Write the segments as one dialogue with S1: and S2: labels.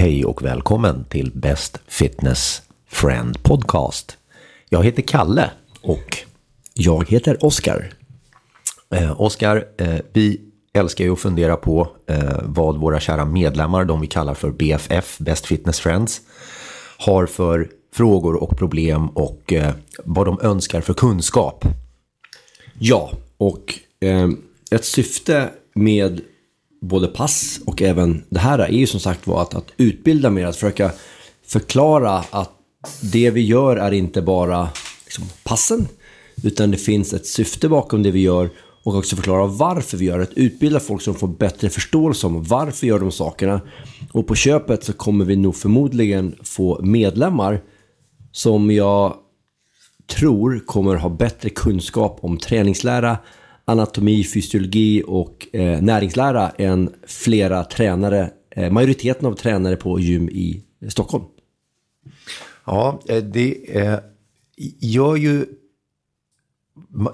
S1: Hej och välkommen till Best Fitness Friend Podcast. Jag heter Kalle och
S2: Jag heter Oskar.
S1: eh, Oskar, eh, vi älskar ju att fundera på eh, vad våra kära medlemmar, de vi kallar för BFF, Best Fitness Friends, har för frågor och problem och eh, vad de önskar för kunskap.
S2: Ja, och eh, ett syfte med både pass och även det här är ju som sagt var att, att utbilda mer, att försöka förklara att det vi gör är inte bara liksom, passen, utan det finns ett syfte bakom det vi gör och också förklara varför vi gör det. Att utbilda folk som får bättre förståelse om varför vi gör de sakerna. Och på köpet så kommer vi nog förmodligen få medlemmar som jag tror kommer ha bättre kunskap om träningslära, anatomi, fysiologi och eh, näringslära än flera tränare, eh, majoriteten av tränare på gym i Stockholm.
S1: Ja, eh, det eh, gör ju...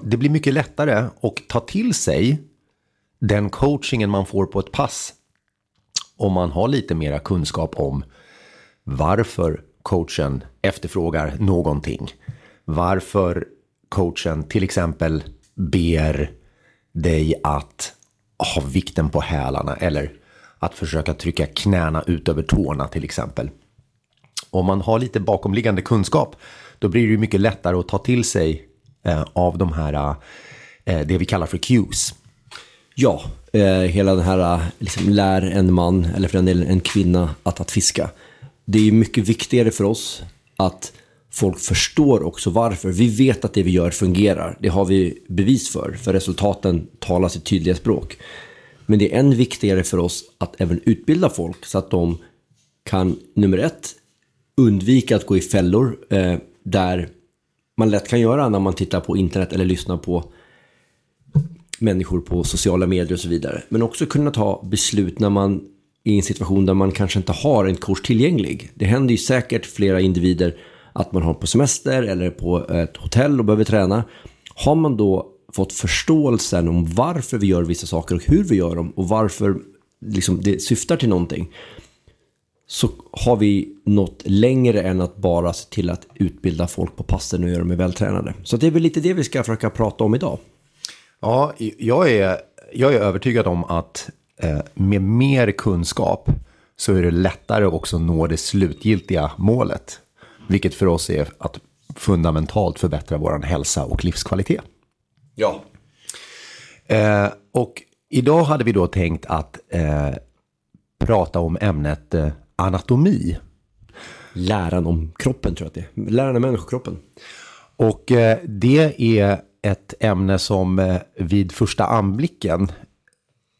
S1: Det blir mycket lättare att ta till sig den coachingen man får på ett pass om man har lite mera kunskap om varför coachen efterfrågar någonting. Varför coachen till exempel ber dig att ha vikten på hälarna eller att försöka trycka knäna ut över tårna till exempel. Om man har lite bakomliggande kunskap då blir det ju mycket lättare att ta till sig eh, av de här, eh, det vi kallar för cues.
S2: Ja, eh, hela den här eh, liksom, lär en man, eller för den delen en kvinna, att, att fiska. Det är ju mycket viktigare för oss att folk förstår också varför. Vi vet att det vi gör fungerar. Det har vi bevis för, för resultaten talar sitt tydliga språk. Men det är än viktigare för oss att även utbilda folk så att de kan, nummer ett, undvika att gå i fällor eh, där man lätt kan göra när man tittar på internet eller lyssnar på människor på sociala medier och så vidare. Men också kunna ta beslut när man är i en situation där man kanske inte har en kurs tillgänglig. Det händer ju säkert flera individer att man har på semester eller på ett hotell och behöver träna. Har man då fått förståelsen om varför vi gör vissa saker och hur vi gör dem och varför liksom, det syftar till någonting så har vi nått längre än att bara se till att utbilda folk på passen och göra dem vältränade. Så det är väl lite det vi ska försöka prata om idag.
S1: Ja, jag är, jag är övertygad om att eh, med mer kunskap så är det lättare också nå det slutgiltiga målet. Vilket för oss är att fundamentalt förbättra vår hälsa och livskvalitet.
S2: Ja.
S1: Eh, och idag hade vi då tänkt att eh, prata om ämnet eh, anatomi.
S2: Läran om kroppen tror jag att det är. Läran om människokroppen.
S1: Och eh, det är ett ämne som eh, vid första anblicken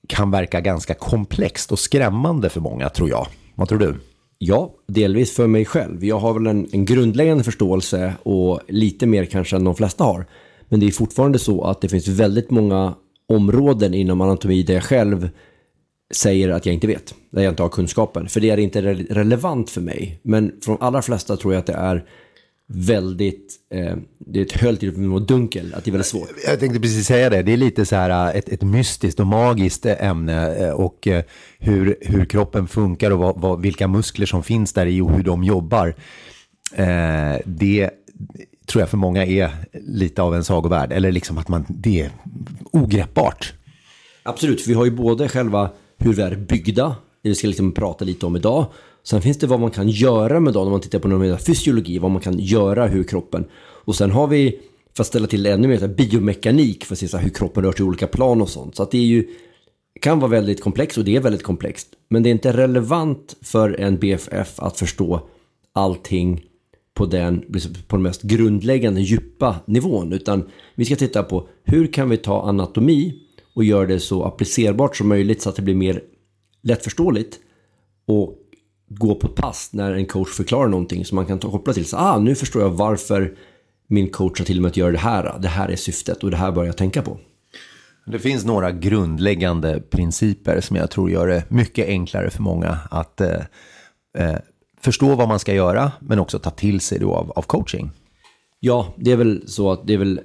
S1: kan verka ganska komplext och skrämmande för många tror jag. Vad tror du?
S2: Ja, delvis för mig själv. Jag har väl en, en grundläggande förståelse och lite mer kanske än de flesta har. Men det är fortfarande så att det finns väldigt många områden inom anatomi där jag själv säger att jag inte vet, där jag inte har kunskapen. För det är inte re relevant för mig. Men för de allra flesta tror jag att det är väldigt, eh, det är ett höll till något dunkel, att det är väldigt svårt.
S1: Jag tänkte precis säga det, det är lite så här ett, ett mystiskt och magiskt ämne eh, och eh, hur, hur kroppen funkar och vad, vad, vilka muskler som finns där i och hur de jobbar. Eh, det tror jag för många är lite av en sagovärld, eller liksom att man, det är ogreppbart.
S2: Absolut, för vi har ju både själva hur vi är byggda, det vi ska liksom prata lite om idag. Sen finns det vad man kan göra med dem, om man tittar på någon fysiologi, vad man kan göra hur kroppen. Och sen har vi, för att ställa till det ännu mer, biomekanik för att se så hur kroppen rör sig i olika plan och sånt. Så att det är ju, kan vara väldigt komplext och det är väldigt komplext. Men det är inte relevant för en BFF att förstå allting på den, liksom, på den mest grundläggande djupa nivån. Utan vi ska titta på hur kan vi ta anatomi och göra det så applicerbart som möjligt så att det blir mer lättförståeligt. Och gå på ett pass när en coach förklarar någonting som man kan ta koppla till. Så, ah, nu förstår jag varför min coach har till och med att göra det här. Det här är syftet och det här bör jag tänka på.
S1: Det finns några grundläggande principer som jag tror gör det mycket enklare för många att eh, eh, förstå vad man ska göra, men också ta till sig då av, av coaching.
S2: Ja, det är väl så att det är väl,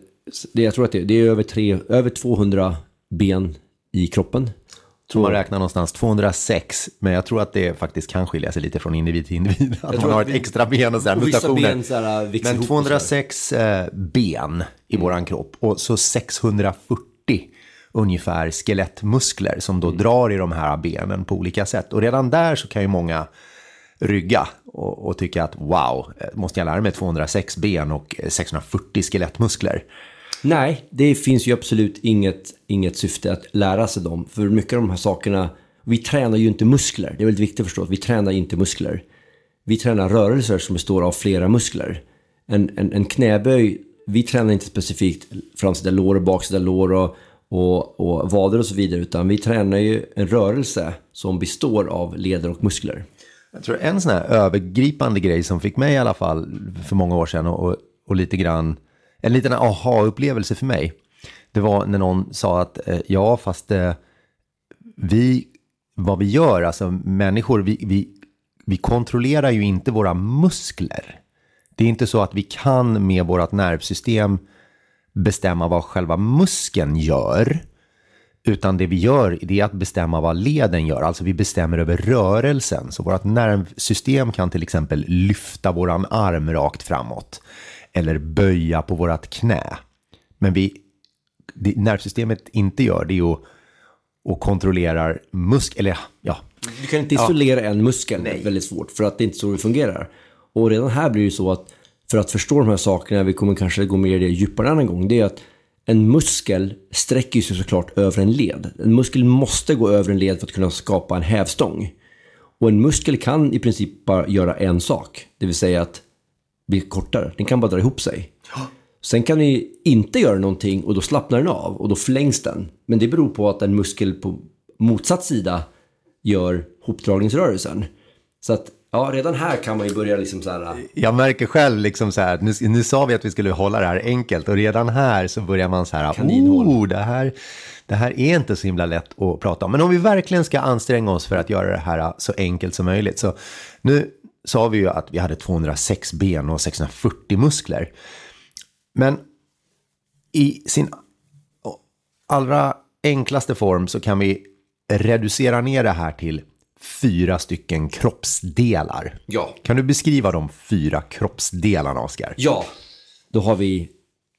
S2: det, jag tror att det, det är över, tre, över 200 ben i kroppen.
S1: Tror man räknar någonstans 206, men jag tror att det faktiskt kan skilja sig lite från individ till individ. Att man har ett extra ben och så här mutationer.
S2: ben så här, växer
S1: men
S2: ihop och så här.
S1: 206 eh, ben i våran kropp och så 640 ungefär skelettmuskler som då drar i de här benen på olika sätt. Och redan där så kan ju många rygga och, och tycka att wow, eh, måste jag lära mig 206 ben och eh, 640 skelettmuskler?
S2: Nej, det finns ju absolut inget, inget syfte att lära sig dem. För mycket av de här sakerna, vi tränar ju inte muskler. Det är väldigt viktigt att förstå att vi tränar inte muskler. Vi tränar rörelser som består av flera muskler. En, en, en knäböj, vi tränar inte specifikt framsida lår och baksida lår och, och, och vader och så vidare. Utan vi tränar ju en rörelse som består av leder och muskler.
S1: Jag tror en sån här övergripande grej som fick mig i alla fall för många år sedan och, och lite grann, en liten aha-upplevelse för mig. Det var när någon sa att eh, ja, fast eh, vi, vad vi gör, alltså människor, vi, vi, vi kontrollerar ju inte våra muskler. Det är inte så att vi kan med vårt nervsystem bestämma vad själva muskeln gör. Utan det vi gör det är att bestämma vad leden gör. Alltså vi bestämmer över rörelsen. Så vårt nervsystem kan till exempel lyfta våran arm rakt framåt. Eller böja på vårat knä. Men vi, det nervsystemet inte gör det är att och kontrollerar musk eller ja,
S2: Du kan inte isolera en muskel, är väldigt svårt, för att det är inte så det fungerar. Och redan här blir det så att för att förstå de här sakerna, vi kommer kanske gå mer i det djupare en annan gång, det är att en muskel sträcker sig såklart över en led. En muskel måste gå över en led för att kunna skapa en hävstång. Och en muskel kan i princip bara göra en sak, det vill säga att bli kortare. Den kan bara dra ihop sig. Sen kan vi inte göra någonting och då slappnar den av och då förlängs den. Men det beror på att en muskel på motsatt sida gör hopdragningsrörelsen. Så att ja, redan här kan man ju börja liksom så här.
S1: Jag märker själv liksom så här, nu, nu sa vi att vi skulle hålla det här enkelt och redan här så börjar man så här,
S2: Kaninhål.
S1: oh, det här, det här är inte så himla lätt att prata om. Men om vi verkligen ska anstränga oss för att göra det här så enkelt som möjligt. Så nu sa vi ju att vi hade 206 ben och 640 muskler. Men i sin allra enklaste form så kan vi reducera ner det här till fyra stycken kroppsdelar.
S2: Ja.
S1: Kan du beskriva de fyra kroppsdelarna, Oskar?
S2: Ja, då har vi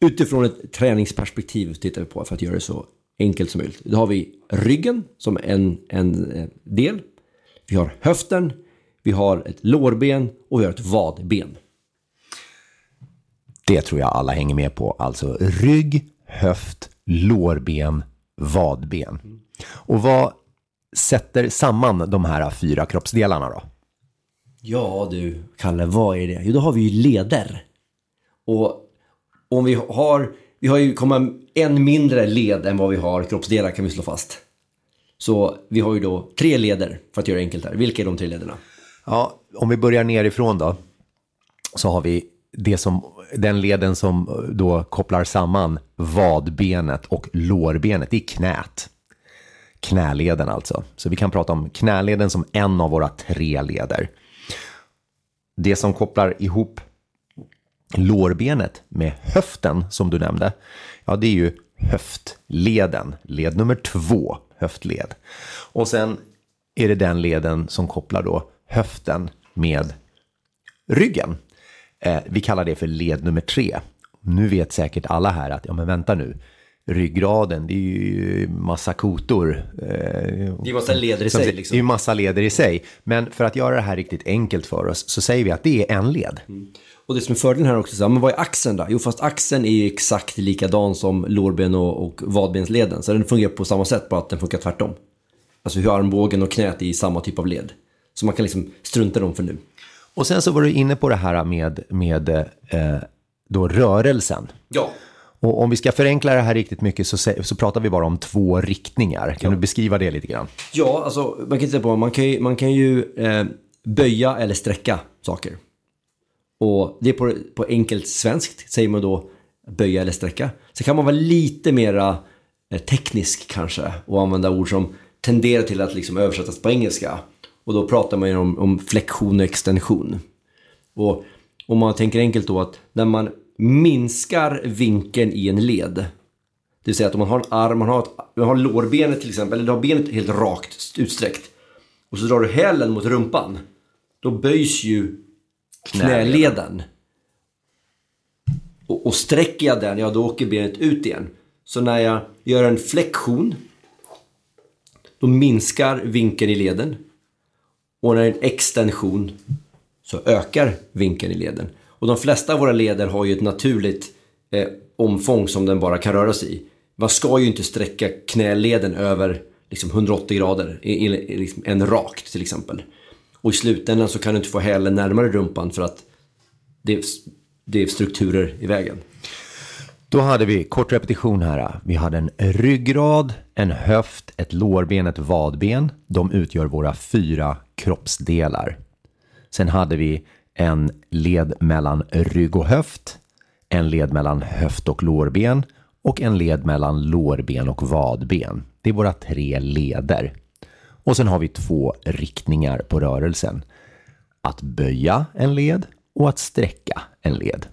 S2: utifrån ett träningsperspektiv tittar vi på för att göra det så enkelt som möjligt. Då har vi ryggen som en, en eh, del. Vi har höften, vi har ett lårben och vi har ett vadben.
S1: Det tror jag alla hänger med på. Alltså rygg, höft, lårben, vadben. Och vad sätter samman de här fyra kroppsdelarna då?
S2: Ja du, Kalle, vad är det? Jo, då har vi ju leder. Och om vi har, vi har ju kommer en mindre led än vad vi har kroppsdelar kan vi slå fast. Så vi har ju då tre leder för att göra det enkelt här. Vilka är de tre lederna?
S1: Ja, om vi börjar nerifrån då, så har vi det som, den leden som eh, då kopplar samman vadbenet och lårbenet, det är knät. Knäleden alltså. Så vi kan prata om knäleden som en av våra tre leder. Det som kopplar ihop lårbenet med höften som du nämnde, ja det är ju höftleden, led nummer två, höftled. Och sen är det den leden som kopplar då höften med ryggen. Eh, vi kallar det för led nummer tre. Nu vet säkert alla här att, ja men vänta nu, ryggraden, det är ju massa kotor. Eh,
S2: Det är massa leder i sig
S1: det- Det är
S2: liksom.
S1: ju massa leder i sig. Men för att göra det här riktigt enkelt för oss så säger vi att det är en led.
S2: Och det som är fördelen här också, så men vad är axeln då? Jo, fast axeln är ju exakt likadan som lårben och, och vadbensleden. Så den fungerar på samma sätt, bara att den funkar tvärtom. Alltså hur armbågen och knät är i samma typ av led. Så man kan liksom strunta i dem för nu.
S1: Och sen så var du inne på det här med, med eh, då rörelsen.
S2: Ja.
S1: Och om vi ska förenkla det här riktigt mycket så, så pratar vi bara om två riktningar. Kan du beskriva det lite grann?
S2: Ja, alltså man kan på, man kan ju, man kan ju eh, böja eller sträcka saker. Och det är på, på enkelt svenskt säger man då böja eller sträcka. Så kan man vara lite mera eh, teknisk kanske och använda ord som tenderar till att liksom översättas på engelska. Och då pratar man ju om, om flexion och extension. Och om man tänker enkelt då att när man minskar vinkeln i en led, Det vill säga att om man har en arm, man har, ett, man har lårbenet till exempel, eller du har benet helt rakt utsträckt. Och så drar du hälen mot rumpan. Då böjs ju knäleden. Och, och sträcker jag den, ja då åker benet ut igen. Så när jag gör en flexion, då minskar vinkeln i leden. Och när det är en extension så ökar vinkeln i leden. Och de flesta av våra leder har ju ett naturligt eh, omfång som den bara kan röra sig i. Man ska ju inte sträcka knäleden över liksom 180 grader, i, i, liksom en rakt till exempel. Och i slutändan så kan du inte få hälen närmare rumpan för att det, det är strukturer i vägen.
S1: Då hade vi, kort repetition här, vi hade en ryggrad, en höft, ett lårben, ett vadben. De utgör våra fyra kroppsdelar. Sen hade vi en led mellan rygg och höft, en led mellan höft och lårben och en led mellan lårben och vadben. Det är våra tre leder. Och sen har vi två riktningar på rörelsen. Att böja en led och att sträcka en led.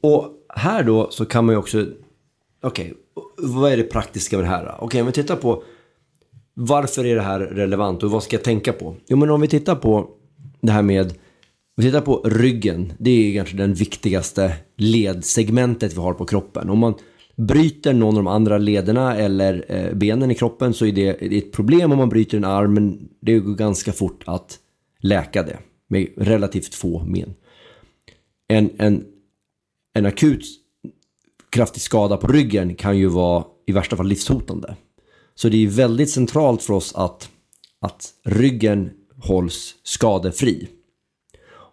S2: Och här då så kan man ju också... Okej, okay, vad är det praktiska med det här? Okej, okay, om vi tittar på varför är det här relevant och vad ska jag tänka på? Jo, men om vi tittar på det här med... Om vi tittar på ryggen, det är kanske den viktigaste ledsegmentet vi har på kroppen. Om man bryter någon av de andra lederna eller eh, benen i kroppen så är det, ett problem om man bryter en arm, men det går ganska fort att läka det med relativt få men. En, en, en akut kraftig skada på ryggen kan ju vara i värsta fall livshotande. Så det är väldigt centralt för oss att, att ryggen hålls skadefri.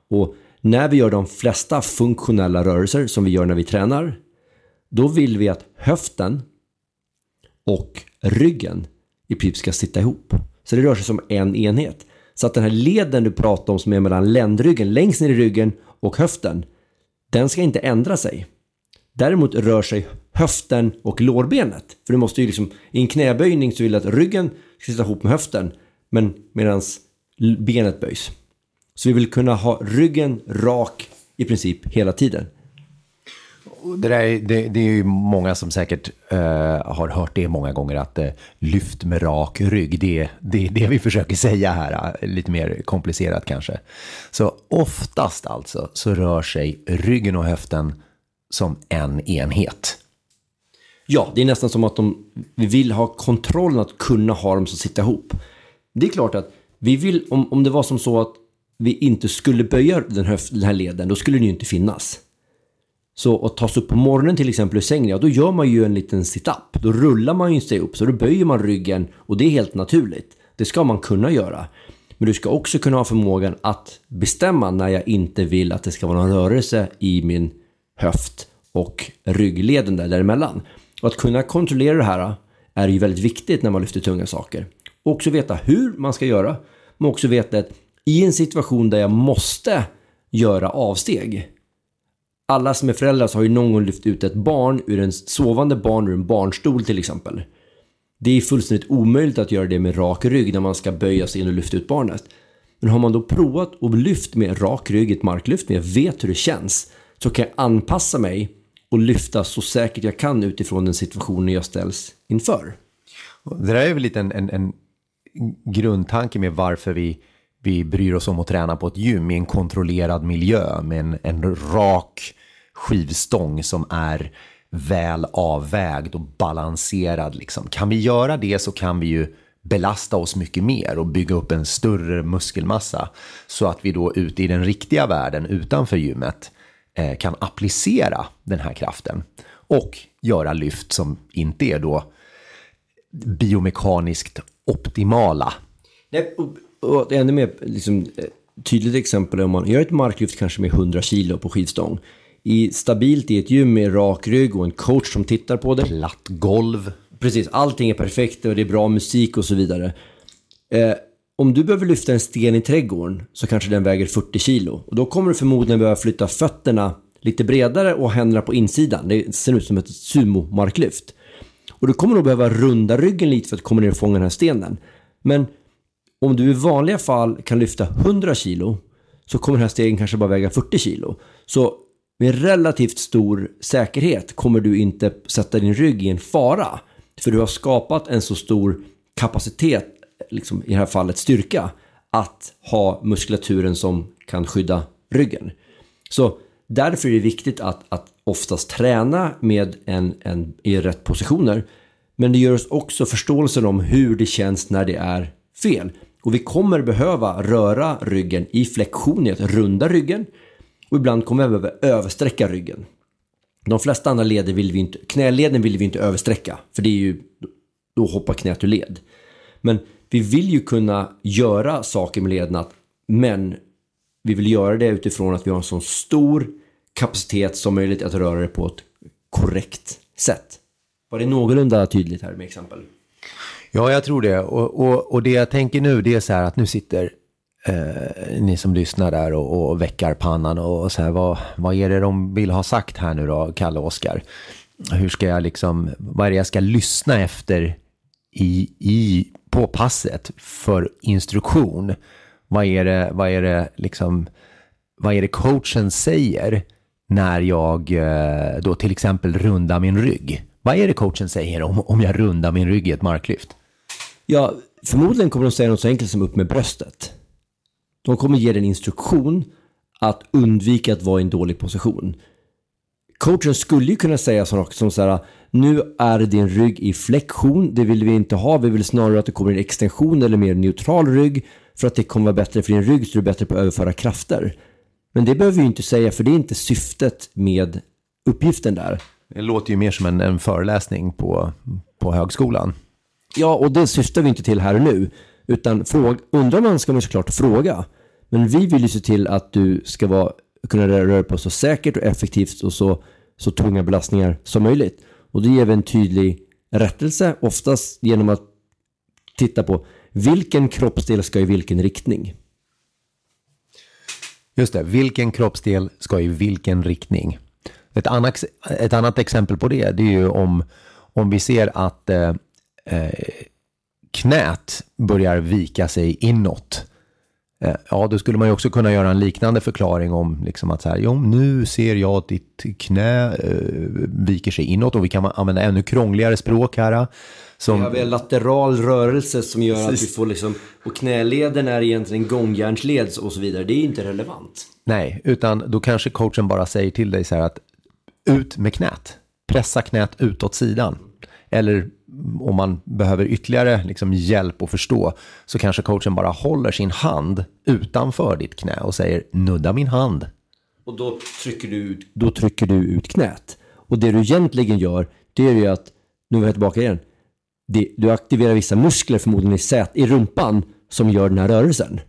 S2: Och när vi gör de flesta funktionella rörelser som vi gör när vi tränar, då vill vi att höften och ryggen i princip ska sitta ihop. Så det rör sig som en enhet. Så att den här leden du pratar om som är mellan ländryggen, längst ner i ryggen och höften, den ska inte ändra sig. Däremot rör sig höften och lårbenet. För du måste ju liksom, i en knäböjning så vill du att ryggen ska sitta ihop med höften, men medan benet böjs. Så vi vill kunna ha ryggen rak i princip hela tiden.
S1: Det, där, det, det är ju många som säkert uh, har hört det många gånger att uh, lyft med rak rygg, det, det är det vi försöker säga här, uh, lite mer komplicerat kanske. Så oftast alltså så rör sig ryggen och höften som en enhet.
S2: Ja, det är nästan som att de, vill ha kontrollen att kunna ha dem som sitta ihop. Det är klart att vi vill, om, om det var som så att vi inte skulle böja den, här, den här leden, då skulle den ju inte finnas. Så att ta sig upp på morgonen till exempel ur sängen, ja då gör man ju en liten sit-up. Då rullar man ju sig upp, så då böjer man ryggen och det är helt naturligt. Det ska man kunna göra. Men du ska också kunna ha förmågan att bestämma när jag inte vill att det ska vara någon rörelse i min höft och ryggleden där däremellan. Och att kunna kontrollera det här är ju väldigt viktigt när man lyfter tunga saker. Och också veta hur man ska göra, men också veta att i en situation där jag måste göra avsteg. Alla som är föräldrar så har ju någon gång lyft ut ett barn ur en sovande barn ur en barnstol till exempel. Det är fullständigt omöjligt att göra det med rak rygg när man ska böja sig in och lyfta ut barnet. Men har man då provat och lyft med rak rygg, i ett marklyft, men jag vet hur det känns, så kan jag anpassa mig och lyfta så säkert jag kan utifrån den situationen jag ställs inför.
S1: Det där är väl lite en, en, en grundtanke med varför vi, vi bryr oss om att träna på ett gym i en kontrollerad miljö med en, en rak skivstång som är väl avvägd och balanserad. Liksom. Kan vi göra det så kan vi ju belasta oss mycket mer och bygga upp en större muskelmassa så att vi då ute i den riktiga världen utanför gymmet kan applicera den här kraften och göra lyft som inte är då biomekaniskt optimala.
S2: Nej, och, och ännu mer liksom, eh, tydligt exempel är om man gör ett marklyft kanske med 100 kilo på skivstång. I, stabilt i ett gym med rak rygg och en coach som tittar på det.
S1: Platt golv.
S2: Precis, allting är perfekt och det är bra musik och så vidare. Eh, om du behöver lyfta en sten i trädgården så kanske den väger 40 kilo. Och då kommer du förmodligen behöva flytta fötterna lite bredare och händerna på insidan. Det ser ut som ett sumomarklyft Och du kommer nog behöva runda ryggen lite för att komma ner och fånga den här stenen. Men om du i vanliga fall kan lyfta 100 kilo så kommer den här stegen kanske bara väga 40 kilo. Så med relativt stor säkerhet kommer du inte sätta din rygg i en fara. För du har skapat en så stor kapacitet, liksom i det här fallet styrka, att ha muskulaturen som kan skydda ryggen. Så därför är det viktigt att, att oftast träna med en, en, i rätt positioner. Men det gör oss också förståelsen om hur det känns när det är fel. Och vi kommer behöva röra ryggen i flexion, i att runda ryggen. Och ibland kommer vi behöva översträcka ryggen. De flesta andra leder vill vi inte, knäleden vill vi inte översträcka. För det är ju, då hoppar knät ur led. Men vi vill ju kunna göra saker med lederna, men vi vill göra det utifrån att vi har en så stor kapacitet som möjligt att röra det på ett korrekt sätt. Var det någorlunda tydligt här med exempel?
S1: Ja, jag tror det. Och, och, och det jag tänker nu, det är så här att nu sitter eh, ni som lyssnar där och, och väckar pannan och så här, vad, vad är det de vill ha sagt här nu då, Kalle och Oskar? Hur ska jag liksom, vad är det jag ska lyssna efter i, i, på passet för instruktion? Vad är det, vad är det liksom, vad är det coachen säger när jag eh, då till exempel rundar min rygg? Vad är det coachen säger om, om jag rundar min rygg i ett marklyft?
S2: Ja, förmodligen kommer de säga något så enkelt som upp med bröstet. De kommer ge dig en instruktion att undvika att vara i en dålig position. Coachen skulle ju kunna säga saker som så här, nu är din rygg i flexion, det vill vi inte ha, vi vill snarare att det kommer en extension eller mer neutral rygg för att det kommer vara bättre för din rygg så du är bättre på att överföra krafter. Men det behöver vi inte säga för det är inte syftet med uppgiften där.
S1: Det låter ju mer som en, en föreläsning på, på högskolan.
S2: Ja, och det syftar vi inte till här och nu. Utan fråga, undrar man ska man såklart fråga. Men vi vill ju se till att du ska vara, kunna röra på så säkert och effektivt och så, så tunga belastningar som möjligt. Och då ger vi en tydlig rättelse, oftast genom att titta på vilken kroppsdel ska i vilken riktning.
S1: Just det, vilken kroppsdel ska i vilken riktning? Ett annat, ett annat exempel på det, det är ju om, om vi ser att eh, eh knät börjar vika sig inåt. Eh, ja, då skulle man ju också kunna göra en liknande förklaring om liksom att så här, jo, nu ser jag att ditt knä eh, viker sig inåt och vi kan använda ännu krångligare språk här.
S2: Som... Ja, vi har lateral rörelse som gör att vi får liksom, och knäleden är egentligen gångjärnsled och så vidare. Det är inte relevant.
S1: Nej, utan då kanske coachen bara säger till dig så här att ut med knät. Pressa knät utåt sidan. Eller om man behöver ytterligare liksom hjälp att förstå så kanske coachen bara håller sin hand utanför ditt knä och säger nudda min hand.
S2: Och då trycker du ut, då trycker du ut knät. Och det du egentligen gör, det är ju att, nu är jag tillbaka igen, det, du aktiverar vissa muskler förmodligen i, sät, i rumpan som gör den här rörelsen.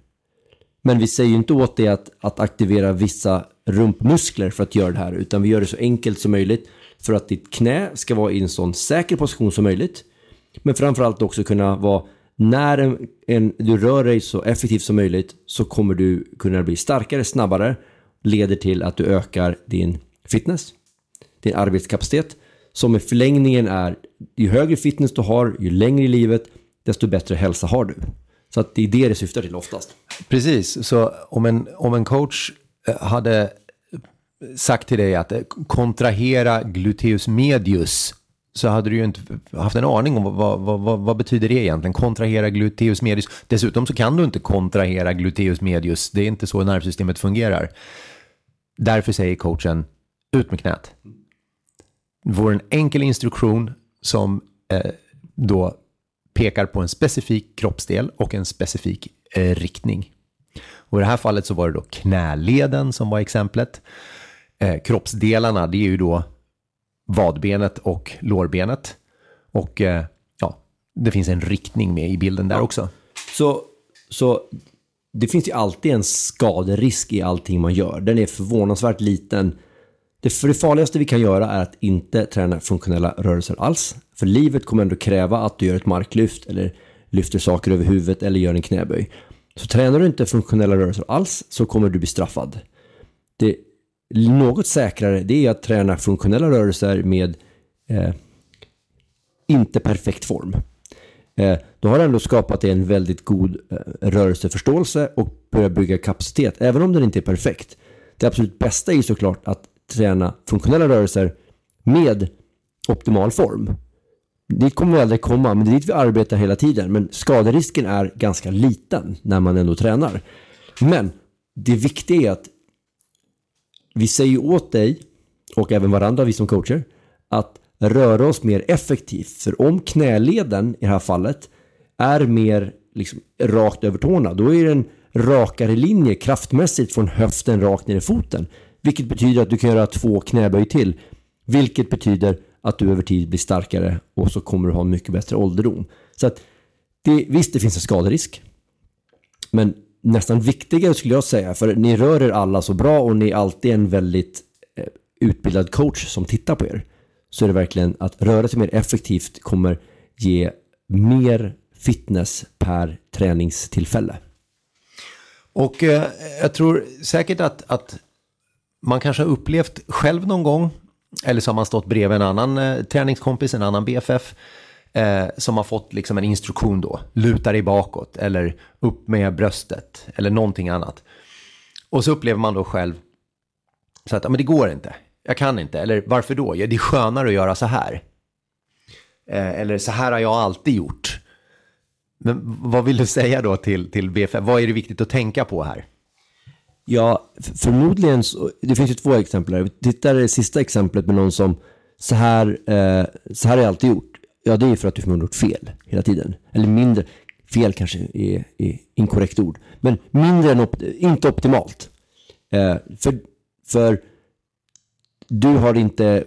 S2: Men vi säger ju inte åt dig att, att aktivera vissa rumpmuskler för att göra det här, utan vi gör det så enkelt som möjligt för att ditt knä ska vara i en sån säker position som möjligt. Men framförallt också kunna vara när en, en, du rör dig så effektivt som möjligt så kommer du kunna bli starkare, snabbare, leder till att du ökar din fitness, din arbetskapacitet, som i förlängningen är, ju högre fitness du har, ju längre i livet, desto bättre hälsa har du. Så att det är det det syftar till oftast.
S1: Precis, så om en, om en coach eh, hade sagt till dig att eh, kontrahera gluteus medius så hade du ju inte haft en aning om vad, vad, vad, vad, betyder det egentligen, kontrahera gluteus medius. Dessutom så kan du inte kontrahera gluteus medius, det är inte så nervsystemet fungerar. Därför säger coachen, ut med knät. Det får en enkel instruktion som eh, då pekar på en specifik kroppsdel och en specifik eh, riktning. Och i det här fallet så var det då knäleden som var exemplet eh, kroppsdelarna, det är ju då vadbenet och lårbenet. Och eh, ja, det finns en riktning med i bilden där också.
S2: Så, så det finns ju alltid en skaderisk i allting man gör. Den är förvånansvärt liten. Det, för det farligaste vi kan göra är att inte träna funktionella rörelser alls. För livet kommer ändå kräva att du gör ett marklyft eller lyfter saker över huvudet eller gör en knäböj. Så tränar du inte funktionella rörelser alls så kommer du bli straffad. Det något säkrare det är att träna funktionella rörelser med eh, inte perfekt form. Eh, då har du ändå skapat en väldigt god eh, rörelseförståelse och börjat bygga kapacitet, även om den inte är perfekt. Det absolut bästa är ju såklart att träna funktionella rörelser med optimal form. Dit kommer vi aldrig komma, men det är dit vi arbetar hela tiden. Men skaderisken är ganska liten när man ändå tränar. Men det viktiga är att vi säger åt dig och även varandra, vi som coacher, att röra oss mer effektivt. För om knäleden i det här fallet är mer liksom rakt över tårna, då är det en rakare linje kraftmässigt från höften rakt ner i foten. Vilket betyder att du kan göra två knäböj till. Vilket betyder att du över tid blir starkare och så kommer du ha en mycket bättre ålderdom. Så att det, visst, det finns en skaderisk. Men nästan viktigare skulle jag säga, för ni rör er alla så bra och ni är alltid en väldigt eh, utbildad coach som tittar på er. Så är det verkligen att röra sig mer effektivt kommer ge mer fitness per träningstillfälle.
S1: Och eh, jag tror säkert att, att man kanske har upplevt själv någon gång, eller så har man stått bredvid en annan eh, träningskompis, en annan BFF, eh, som har fått liksom en instruktion då, luta dig bakåt eller upp med bröstet eller någonting annat. Och så upplever man då själv så att men det går inte, jag kan inte, eller varför då? Ja, det är skönare att göra så här. Eh, eller så här har jag alltid gjort. Men vad vill du säga då till, till BFF? Vad är det viktigt att tänka på här?
S2: Ja, förmodligen så, det finns ju två exempel här. Vi tittar det sista exemplet med någon som så här, eh, så här har jag alltid gjort. Ja, det är för att du förmodligen gjort fel hela tiden. Eller mindre, fel kanske är, är inkorrekt ord. Men mindre än, op, inte optimalt. Eh, för, för du har inte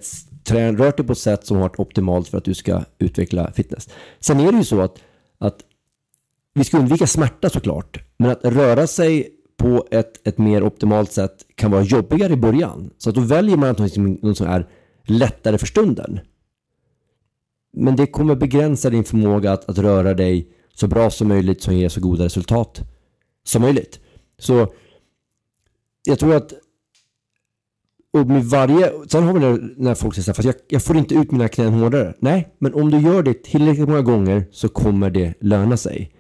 S2: rört dig på ett sätt som har varit optimalt för att du ska utveckla fitness. Sen är det ju så att, att vi ska undvika smärta såklart, men att röra sig på ett, ett mer optimalt sätt kan vara jobbigare i början. Så att då väljer man något som är lättare för stunden. Men det kommer begränsa din förmåga att, att röra dig så bra som möjligt som ger så goda resultat som möjligt. Så jag tror att och med varje, sen har vi när, när folk säger att jag, jag får inte ut mina knän hårdare. Nej, men om du gör det tillräckligt många gånger så kommer det löna sig.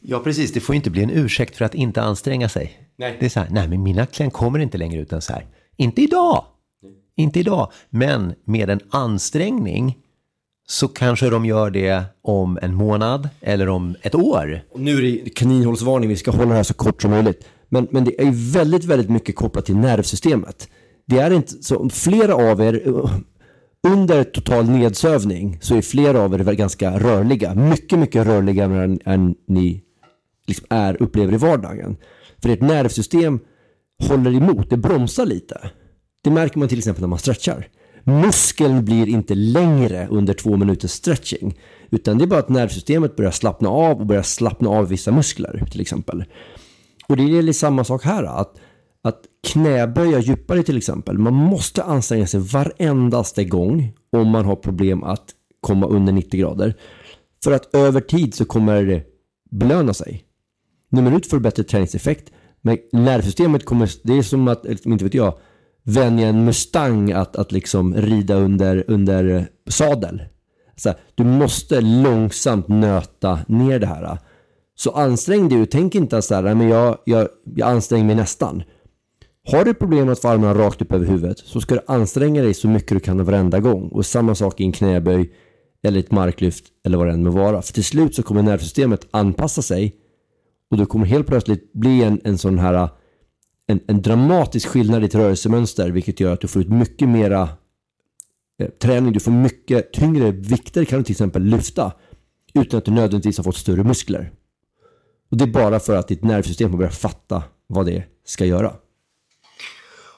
S1: Ja, precis. Det får inte bli en ursäkt för att inte anstränga sig. Nej. Det är så här, nej men mina knän kommer inte längre utan så här. Inte idag! Nej. Inte idag. Men med en ansträngning så kanske de gör det om en månad eller om ett år.
S2: Och nu är det kaninhålsvarning, vi ska hålla det här så kort som möjligt. Men, men det är väldigt, väldigt mycket kopplat till nervsystemet. Det är inte så, flera av er, eh, under total nedsövning så är flera av er ganska rörliga. Mycket, mycket rörligare än, än ni liksom är, upplever i vardagen. För ert nervsystem håller emot, det bromsar lite. Det märker man till exempel när man stretchar. Muskeln blir inte längre under två minuters stretching. Utan det är bara att nervsystemet börjar slappna av och börjar slappna av vissa muskler till exempel. Och det är lite samma sak här. Att, att knäböja djupare till exempel. Man måste anstränga sig varendaste gång om man har problem att komma under 90 grader. För att över tid så kommer det belöna sig nummer ut får du bättre träningseffekt. Men nervsystemet kommer, det är som att, inte vet jag, vänja en Mustang att, att liksom rida under, under sadel. Så du måste långsamt nöta ner det här. Så ansträng dig och tänk inte så här, men jag, jag, jag anstränger mig nästan. Har du problem med att få armarna rakt upp över huvudet så ska du anstränga dig så mycket du kan varenda gång. Och samma sak i en knäböj eller ett marklyft eller vad det än må vara. För till slut så kommer nervsystemet anpassa sig och du kommer helt plötsligt bli en, en sån här en, en dramatisk skillnad i ditt rörelsemönster vilket gör att du får ut mycket mera eh, träning. Du får mycket tyngre vikter kan du till exempel lyfta utan att du nödvändigtvis har fått större muskler. Och Det är bara för att ditt nervsystem har börjat fatta vad det ska göra.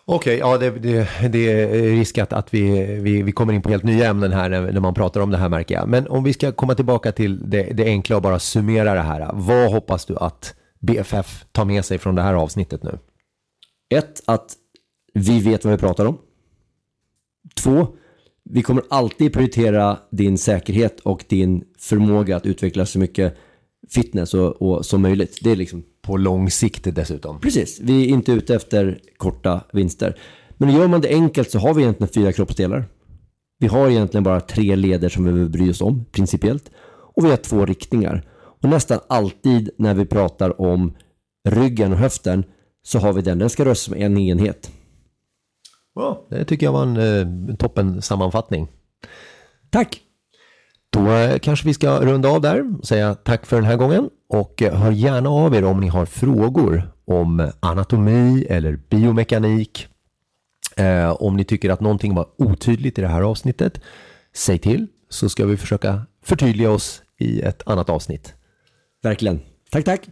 S1: Okej, okay, ja det, det, det, är risk att, att vi, vi, vi kommer in på helt nya ämnen här när, när, man pratar om det här märker jag. Men om vi ska komma tillbaka till det, det enkla och bara summera det här. Vad hoppas du att BFF tar med sig från det här avsnittet nu?
S2: Ett, att vi vet vad vi pratar om. Två, vi kommer alltid prioritera din säkerhet och din förmåga att utveckla så mycket fitness och, och som möjligt. Det är liksom
S1: på lång sikt dessutom.
S2: Precis, vi är inte ute efter korta vinster. Men gör man det enkelt så har vi egentligen fyra kroppsdelar. Vi har egentligen bara tre leder som vi behöver bry oss om, principiellt. Och vi har två riktningar. Och nästan alltid när vi pratar om ryggen och höften så har vi den. Den ska röra sig som en enhet.
S1: Ja, det tycker jag var en eh, toppen sammanfattning.
S2: Tack!
S1: Då eh, kanske vi ska runda av där och säga tack för den här gången och eh, hör gärna av er om ni har frågor om anatomi eller biomekanik. Eh, om ni tycker att någonting var otydligt i det här avsnittet, säg till så ska vi försöka förtydliga oss i ett annat avsnitt.
S2: Verkligen. Tack, tack!